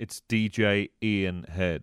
It's DJ Ian Head.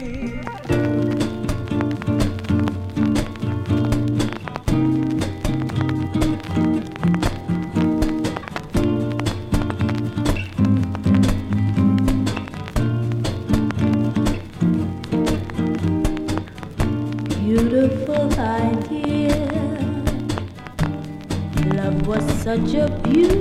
such a beautiful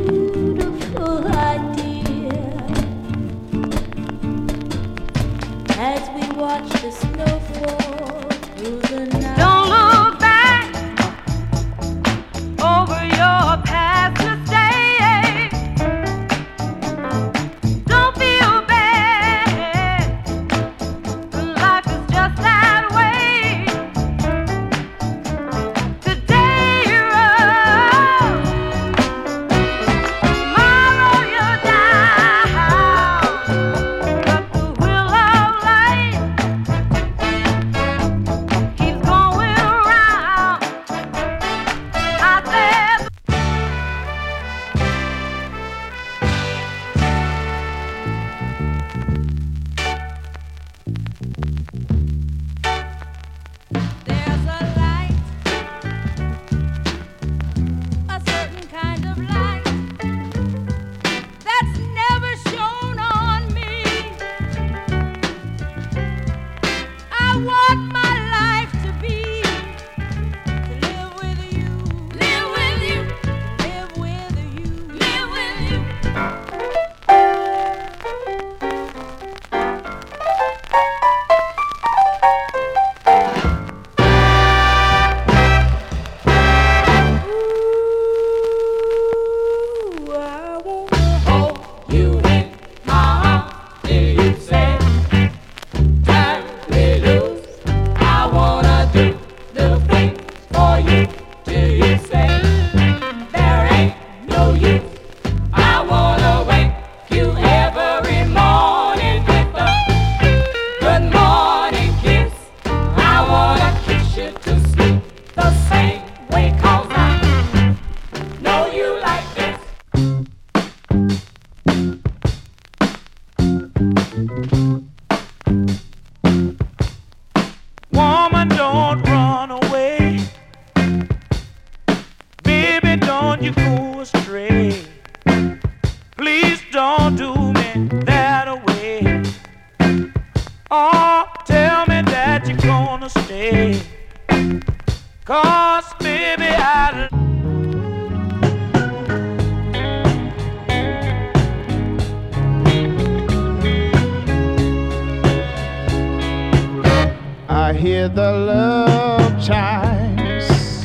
hear the love chimes,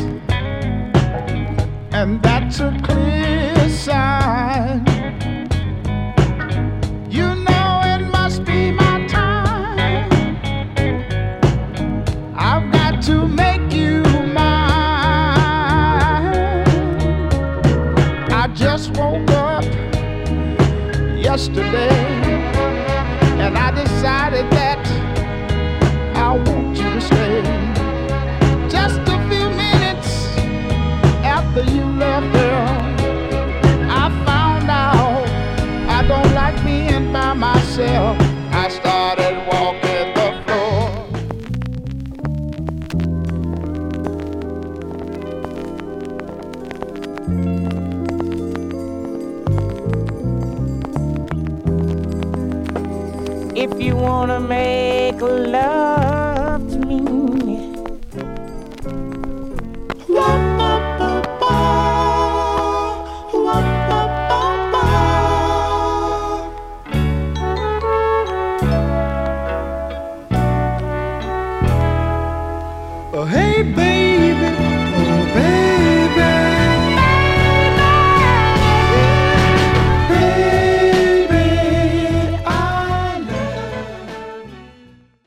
and that's a clear sign. You know it must be my time. I've got to make you mine. I just woke up yesterday, and I decided that. I want If you wanna make love to me. Oh, hey, baby.